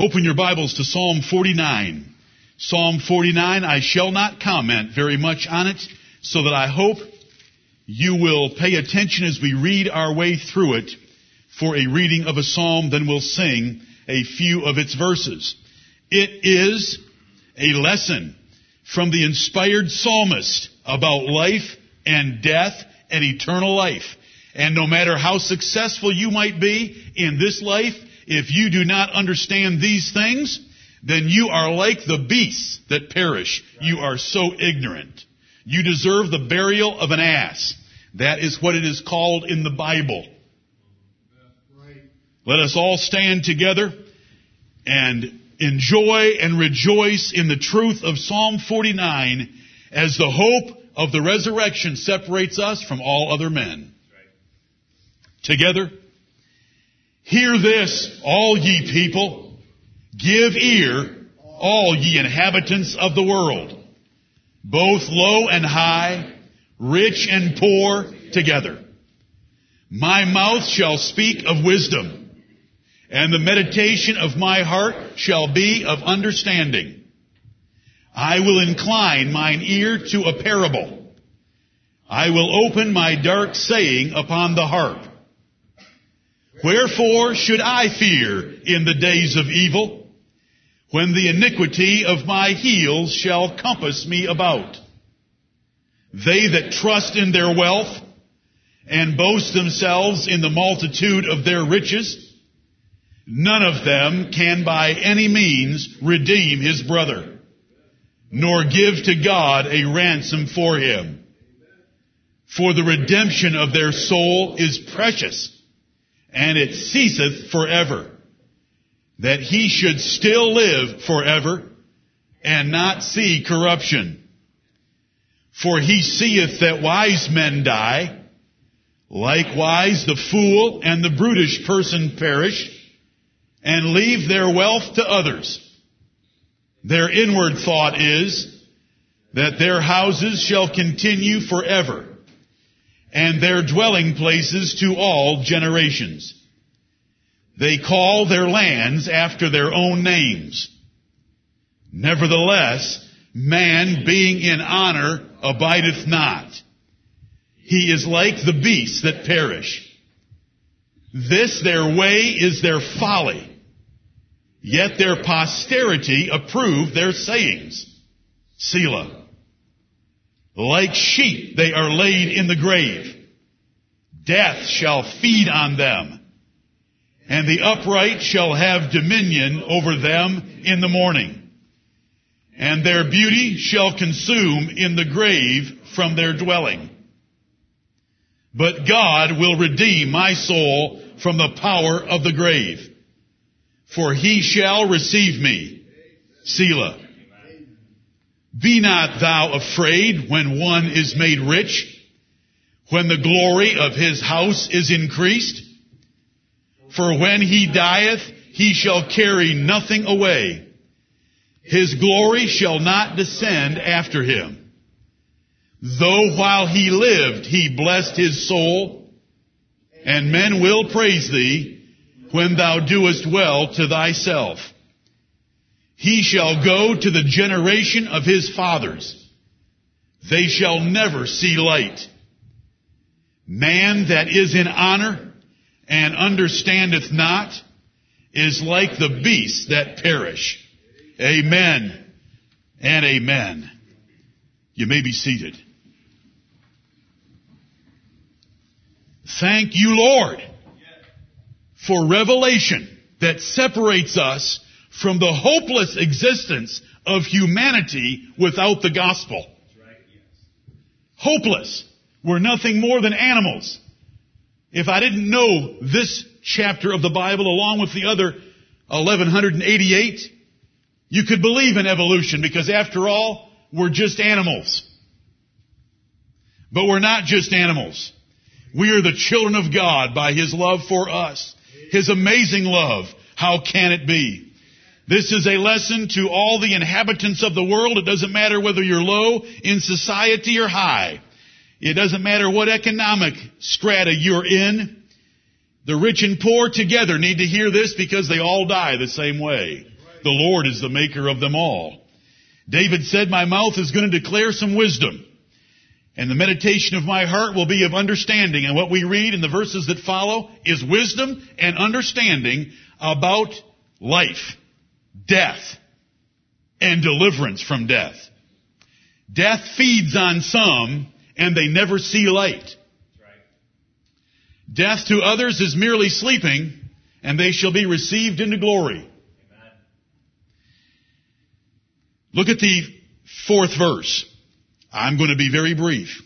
Open your Bibles to Psalm 49. Psalm 49, I shall not comment very much on it, so that I hope you will pay attention as we read our way through it for a reading of a psalm, then we'll sing a few of its verses. It is a lesson from the inspired psalmist about life and death and eternal life. And no matter how successful you might be in this life, if you do not understand these things, then you are like the beasts that perish. You are so ignorant. You deserve the burial of an ass. That is what it is called in the Bible. Let us all stand together and enjoy and rejoice in the truth of Psalm 49 as the hope of the resurrection separates us from all other men. Together, hear this, all ye people. Give ear, all ye inhabitants of the world, both low and high, rich and poor together. My mouth shall speak of wisdom, and the meditation of my heart shall be of understanding. I will incline mine ear to a parable. I will open my dark saying upon the harp. Wherefore should I fear in the days of evil, when the iniquity of my heels shall compass me about? They that trust in their wealth and boast themselves in the multitude of their riches, none of them can by any means redeem his brother, nor give to God a ransom for him. For the redemption of their soul is precious, and it ceaseth forever, that he should still live forever, and not see corruption. For he seeth that wise men die, likewise the fool and the brutish person perish, and leave their wealth to others. Their inward thought is that their houses shall continue forever, and their dwelling places to all generations. They call their lands after their own names. Nevertheless, man being in honor abideth not. He is like the beasts that perish. This their way is their folly. Yet their posterity approve their sayings. Selah. Like sheep they are laid in the grave. Death shall feed on them. And the upright shall have dominion over them in the morning. And their beauty shall consume in the grave from their dwelling. But God will redeem my soul from the power of the grave. For he shall receive me. Selah. Be not thou afraid when one is made rich, when the glory of his house is increased. For when he dieth, he shall carry nothing away. His glory shall not descend after him. Though while he lived, he blessed his soul, and men will praise thee when thou doest well to thyself. He shall go to the generation of his fathers. They shall never see light. Man that is in honor and understandeth not is like the beasts that perish. Amen and amen. You may be seated. Thank you, Lord, for revelation that separates us from the hopeless existence of humanity without the gospel. Hopeless. We're nothing more than animals. If I didn't know this chapter of the Bible along with the other 1188, you could believe in evolution because after all, we're just animals. But we're not just animals. We are the children of God by His love for us. His amazing love. How can it be? This is a lesson to all the inhabitants of the world. It doesn't matter whether you're low in society or high. It doesn't matter what economic strata you're in. The rich and poor together need to hear this because they all die the same way. The Lord is the maker of them all. David said, my mouth is going to declare some wisdom. And the meditation of my heart will be of understanding. And what we read in the verses that follow is wisdom and understanding about life, death, and deliverance from death. Death feeds on some and they never see light. Death to others is merely sleeping and they shall be received into glory. Look at the fourth verse. I'm going to be very brief.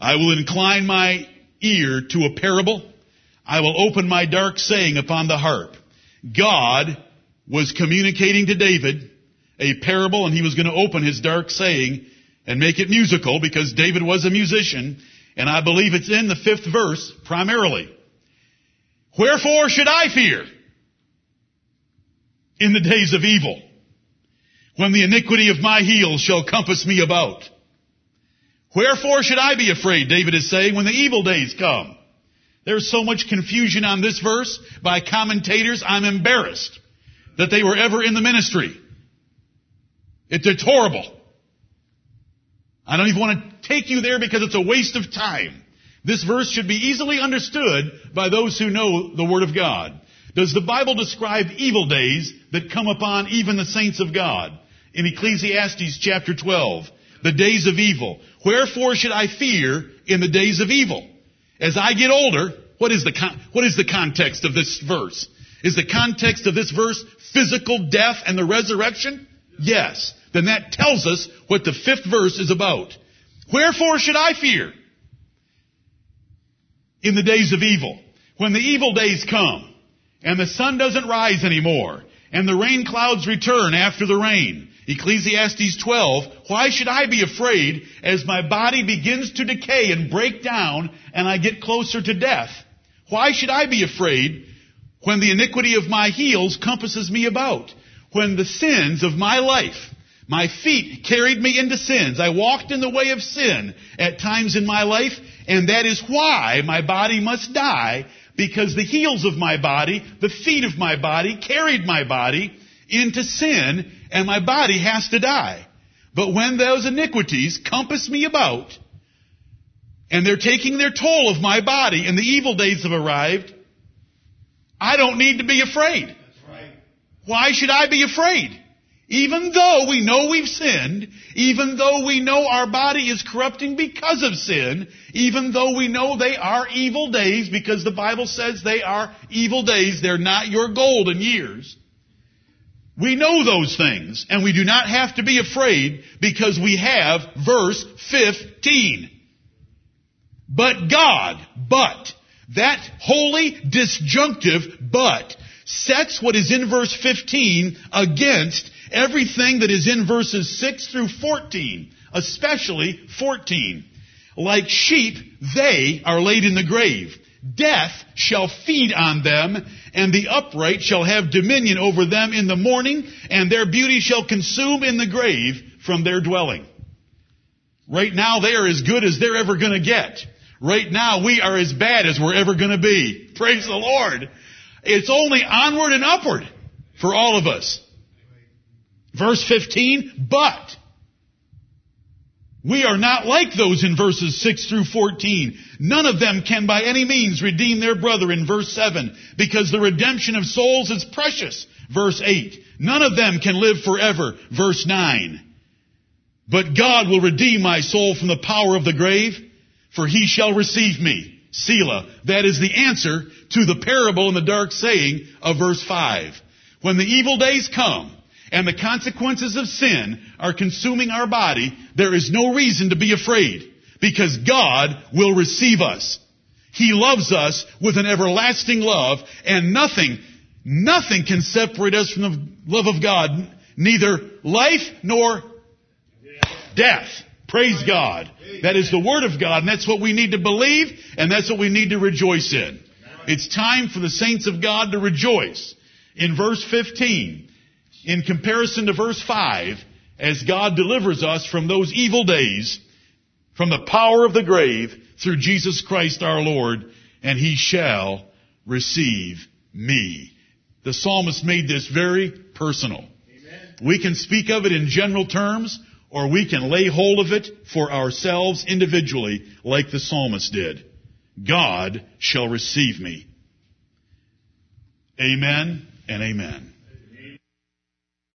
I will incline my ear to a parable. I will open my dark saying upon the harp. God was communicating to David a parable and he was going to open his dark saying and make it musical because David was a musician and I believe it's in the fifth verse primarily. Wherefore should I fear in the days of evil when the iniquity of my heels shall compass me about? Wherefore should I be afraid, David is saying, when the evil days come? There's so much confusion on this verse by commentators, I'm embarrassed that they were ever in the ministry. It's, horrible. I don't even want to take you there because it's a waste of time. This verse should be easily understood by those who know the Word of God. Does the Bible describe evil days that come upon even the saints of God? In Ecclesiastes chapter 12, the days of evil. Wherefore should I fear in the days of evil? As I get older, what is the, con- what is the context of this verse? Is the context of this verse physical death and the resurrection? Yes. Then that tells us what the fifth verse is about. Wherefore should I fear? In the days of evil. When the evil days come, and the sun doesn't rise anymore, and the rain clouds return after the rain, Ecclesiastes 12, why should I be afraid as my body begins to decay and break down and I get closer to death? Why should I be afraid when the iniquity of my heels compasses me about? When the sins of my life, my feet carried me into sins. I walked in the way of sin at times in my life, and that is why my body must die, because the heels of my body, the feet of my body, carried my body into sin, and my body has to die. But when those iniquities compass me about, and they're taking their toll of my body, and the evil days have arrived, I don't need to be afraid. Why should I be afraid? Even though we know we've sinned, even though we know our body is corrupting because of sin, even though we know they are evil days because the Bible says they are evil days, they're not your golden years. We know those things, and we do not have to be afraid because we have verse 15. But God, but, that holy disjunctive but, sets what is in verse 15 against everything that is in verses 6 through 14, especially 14. Like sheep, they are laid in the grave. Death shall feed on them, and the upright shall have dominion over them in the morning, and their beauty shall consume in the grave from their dwelling. Right now they are as good as they're ever gonna get. Right now we are as bad as we're ever gonna be. Praise the Lord. It's only onward and upward for all of us. Verse 15, but we are not like those in verses 6 through 14. None of them can by any means redeem their brother in verse 7 because the redemption of souls is precious. Verse 8. None of them can live forever. Verse 9. But God will redeem my soul from the power of the grave for he shall receive me. Selah. That is the answer to the parable and the dark saying of verse 5. When the evil days come, and the consequences of sin are consuming our body, there is no reason to be afraid because God will receive us. He loves us with an everlasting love and nothing, nothing can separate us from the love of God, neither life nor death. Praise God. That is the Word of God and that's what we need to believe and that's what we need to rejoice in. It's time for the saints of God to rejoice. In verse 15, in comparison to verse 5 as God delivers us from those evil days, from the power of the grave through Jesus Christ our Lord, and He shall receive me. The psalmist made this very personal. We can speak of it in general terms, or we can lay hold of it for ourselves individually, like the psalmist did. God shall receive me. Amen and amen.